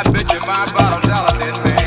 I bet you my bottom dollar this man.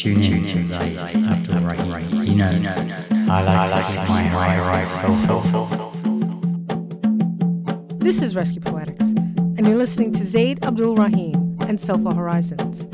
Tune in to Zaid Abdul Rahim. He knows. I like to keep my high rise soulful. This is Rescue Poetics, and you're listening to Zaid Abdul Rahim and Soulful Horizons.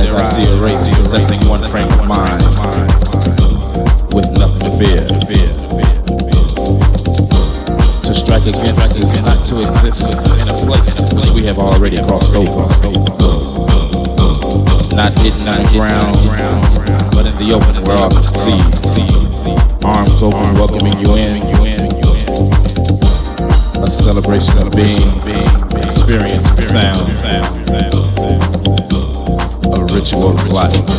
Eyes, I see a race possessing one frame of mind, with nothing to fear. To strike against is not to exist in a place which we have already crossed over. Not hidden on the ground, but in the open where all can see. Arms open, welcoming you in. A celebration of being, experience, sound. Ritual life.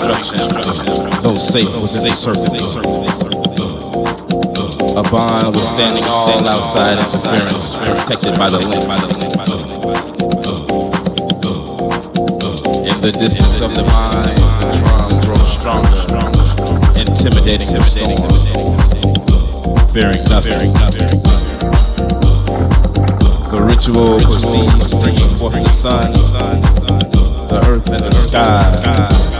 Those safe within the circle. A bond withstanding all outside interference, protected by the link. In the distance of the mind, the drum grows stronger, intimidating the storm, fearing nothing. The ritual proceeds, bringing forth the sun, the earth and the sky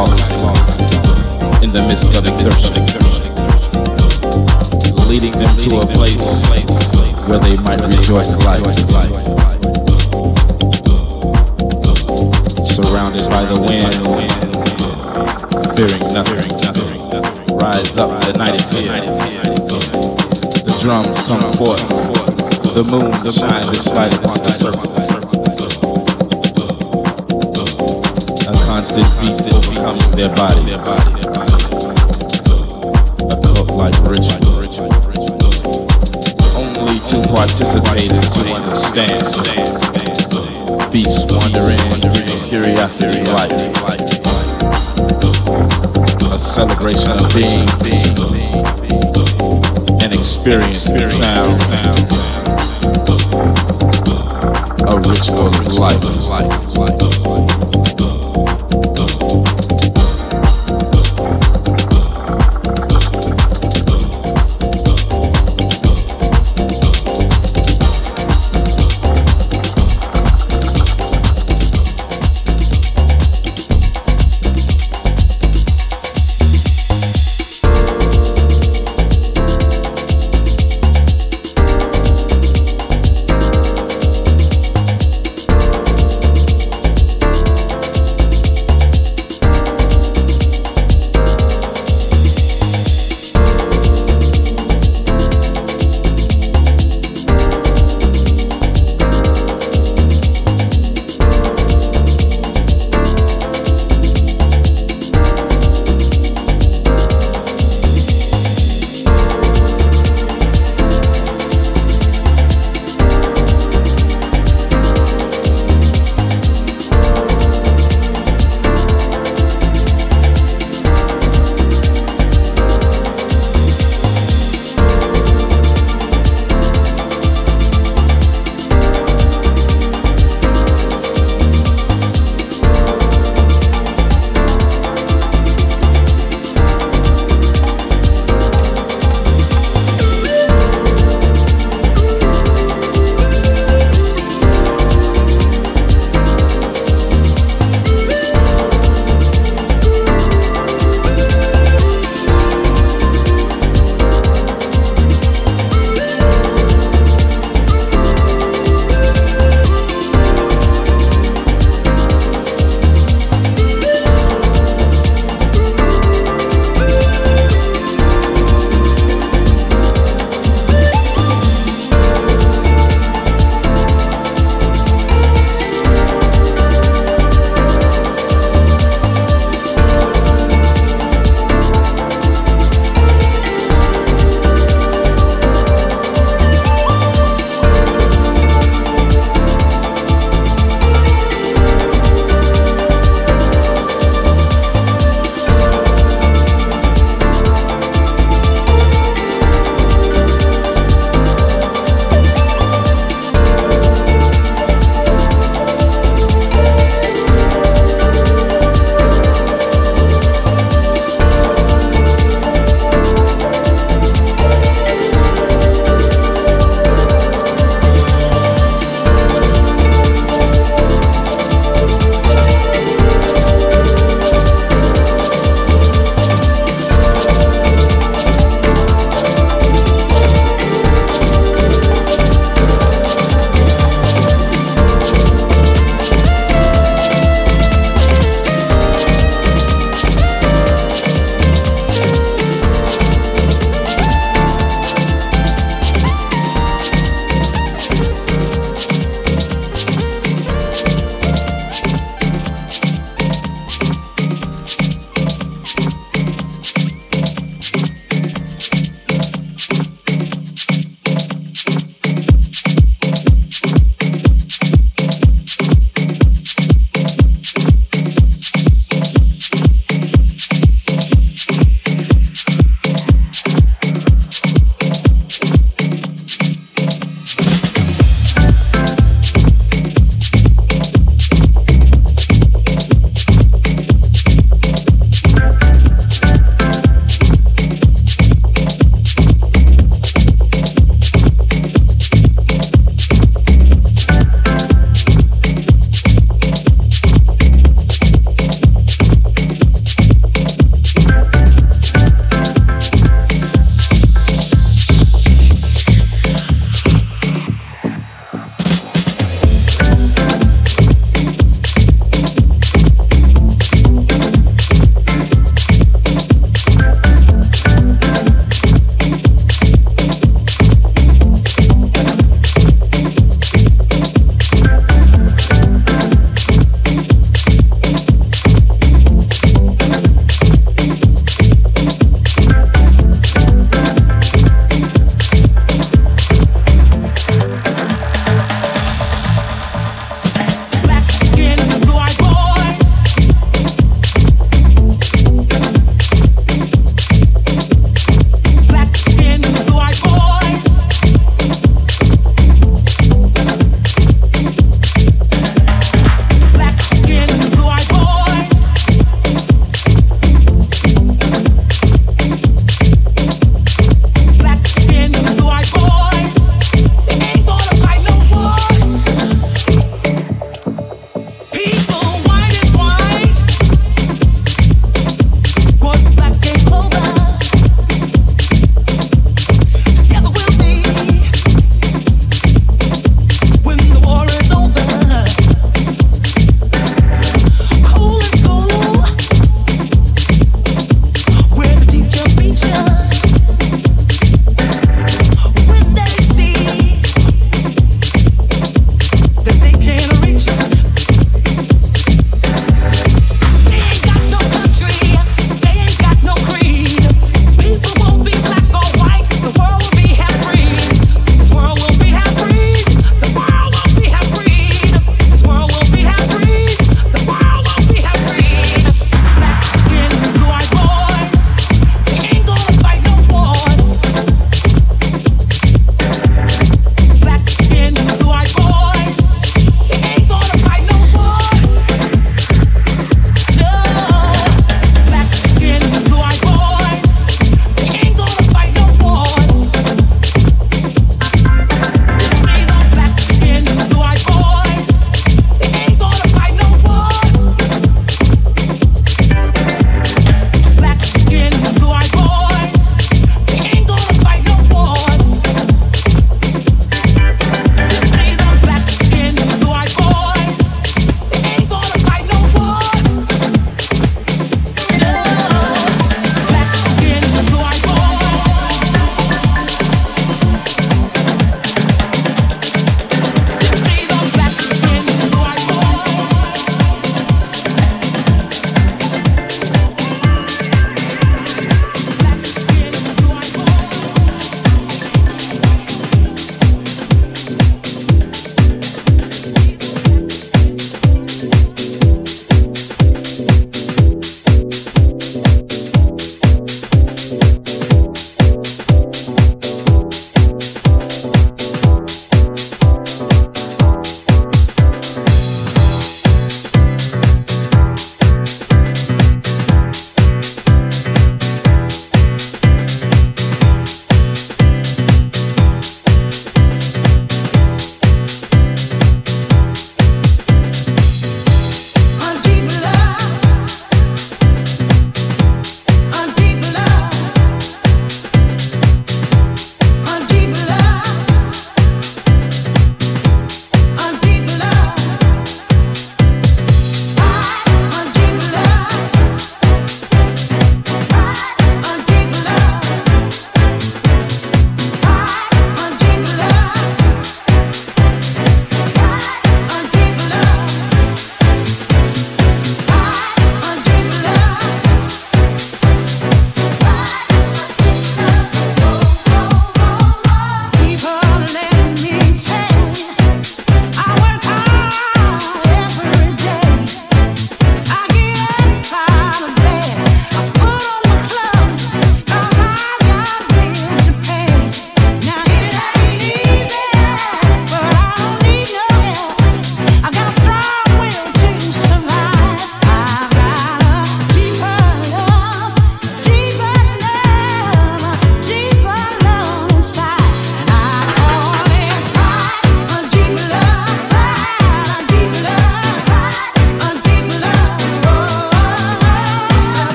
lost in the midst of exertion, leading them to a place where they might rejoice life. Surrounded by the wind, fearing nothing. Rise up, the night is here. The drums come forth. The moon shines its light upon the surface. Constant beat overcoming their body. A cult-like ritual. Only to participate is to understand. Beasts wandering, keeping curiosity light. A celebration of being, an experience of sound. A ritual of life.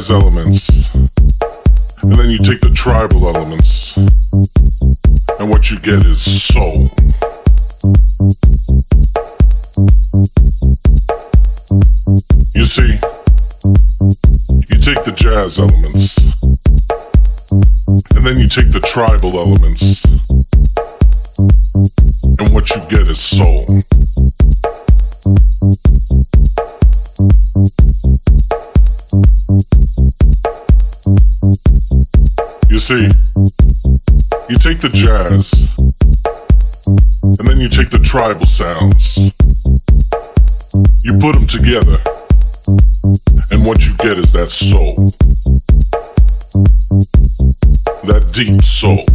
Jazz elements, and then you take the tribal elements, and what you get is soul. You see, you take the jazz elements, and then you take the tribal elements, and what you get is soul. See, you take the jazz, and then you take the tribal sounds, you put them together, and what you get is that soul. That deep soul.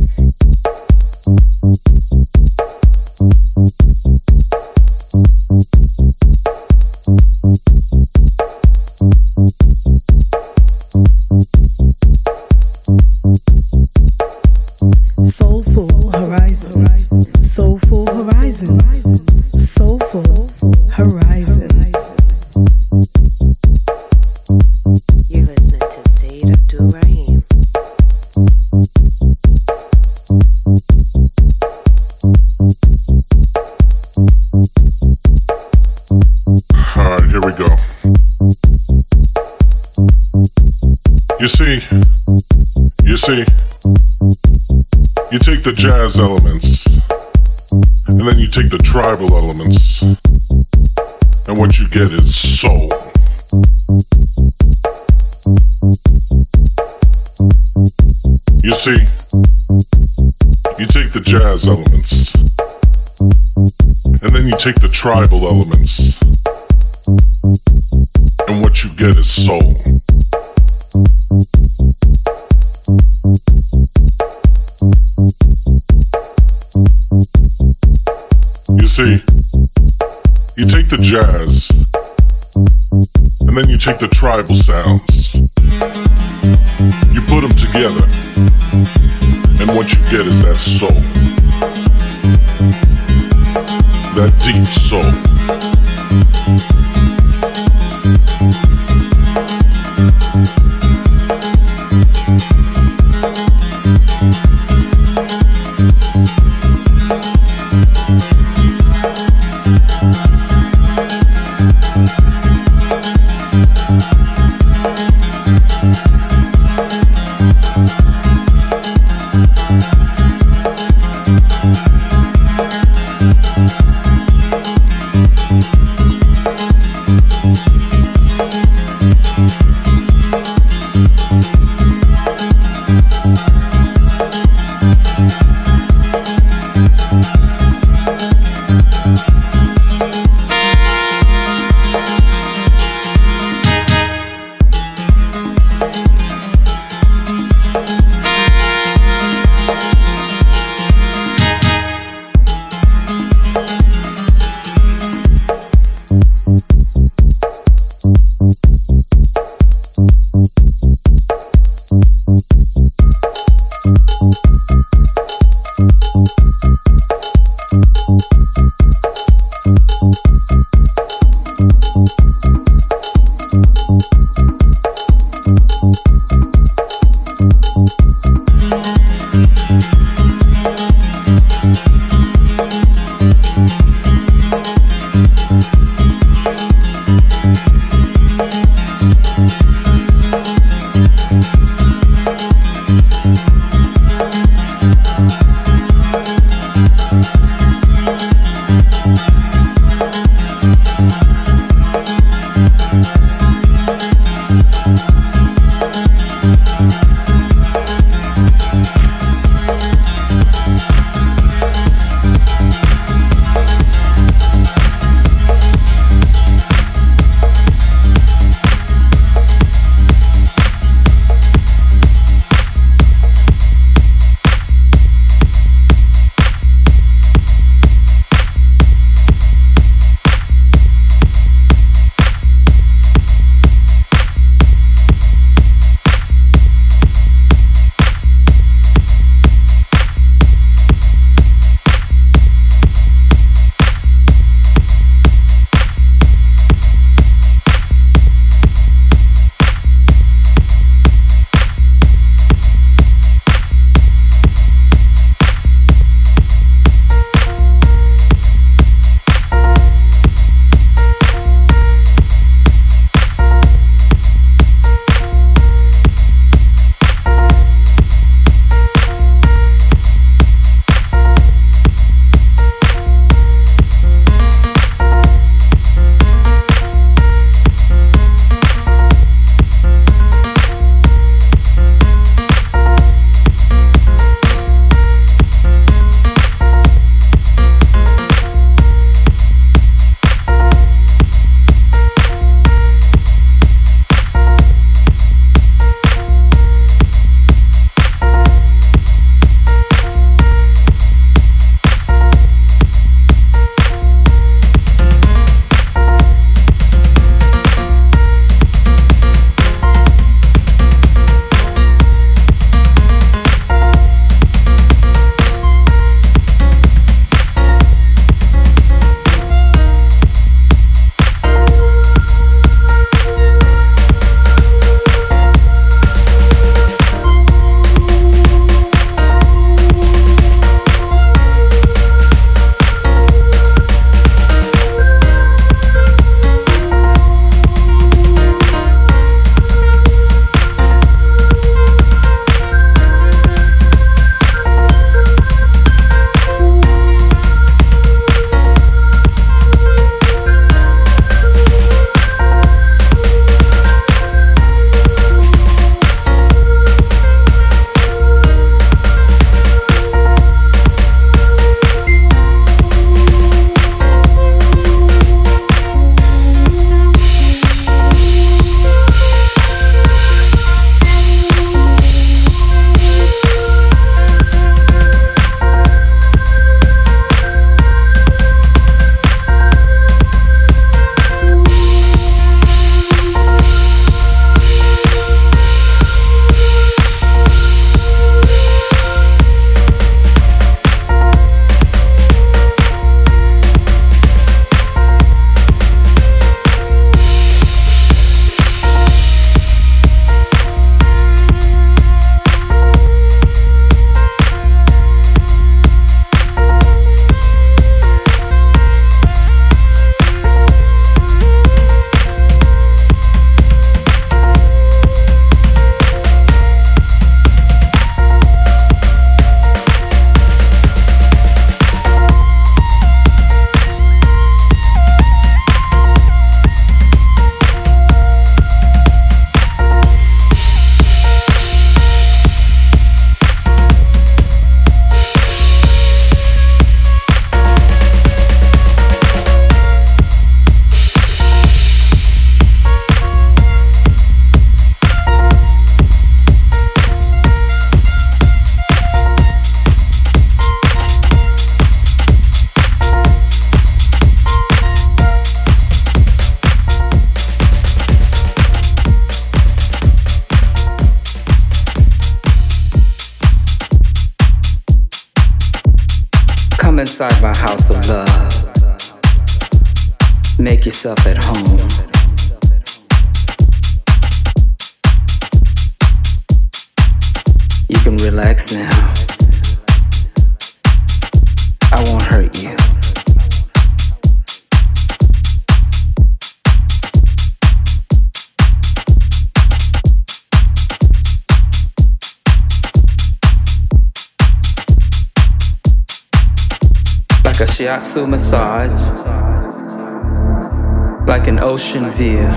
See, you see, you take the jazz elements, and then you take the tribal elements, and what you get is soul. You see, you take the jazz elements, and then you take the tribal elements, and what you get is soul. You see, you take the jazz, and then you take the tribal sounds, you put them together, and what you get is that soul. That deep soul. A massage, like an ocean view.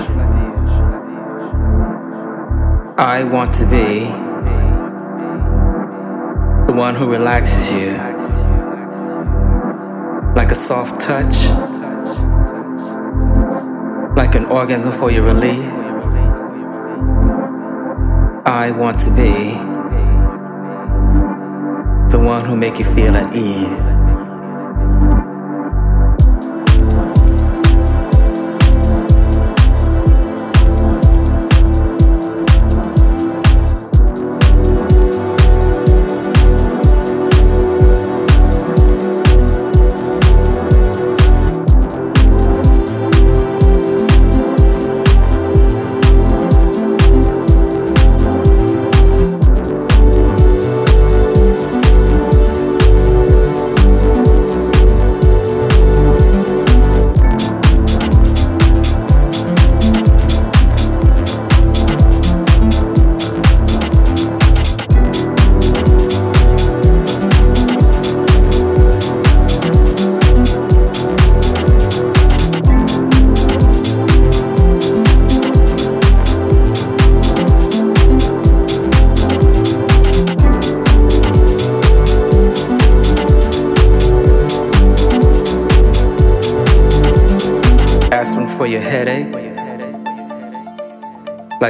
I want to be the one who relaxes you, like a soft touch, like an orgasm for your relief. I want to be the one who make you feel at ease.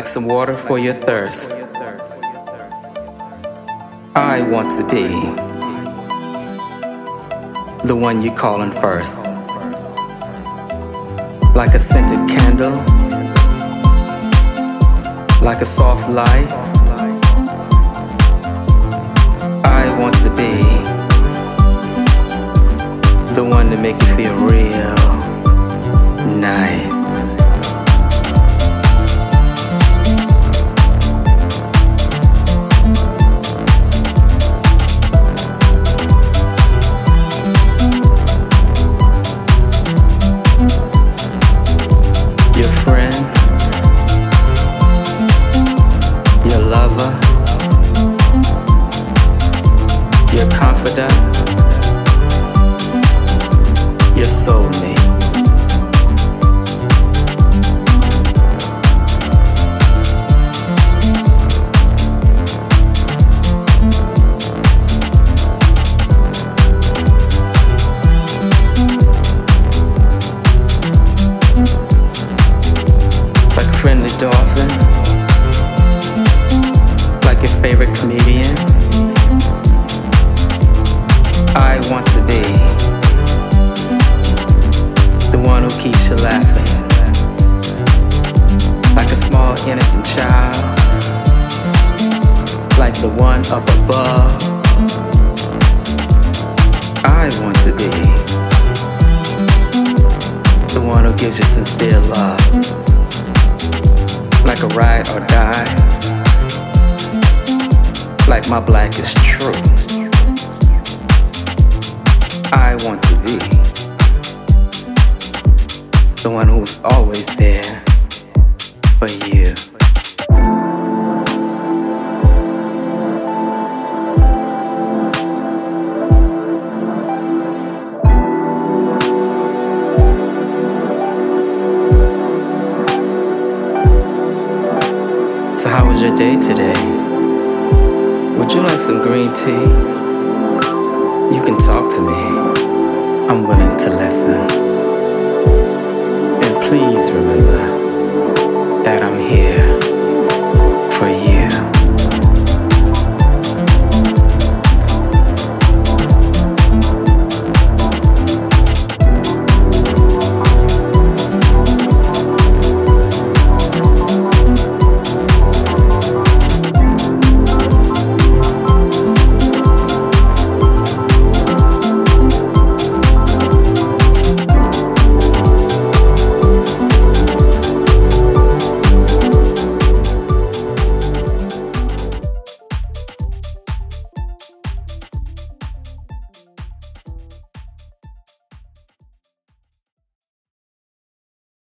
Some water for your thirst. I want to be the one you calling first, like a scented candle, like a soft light. I want to be the one to make you feel real nice.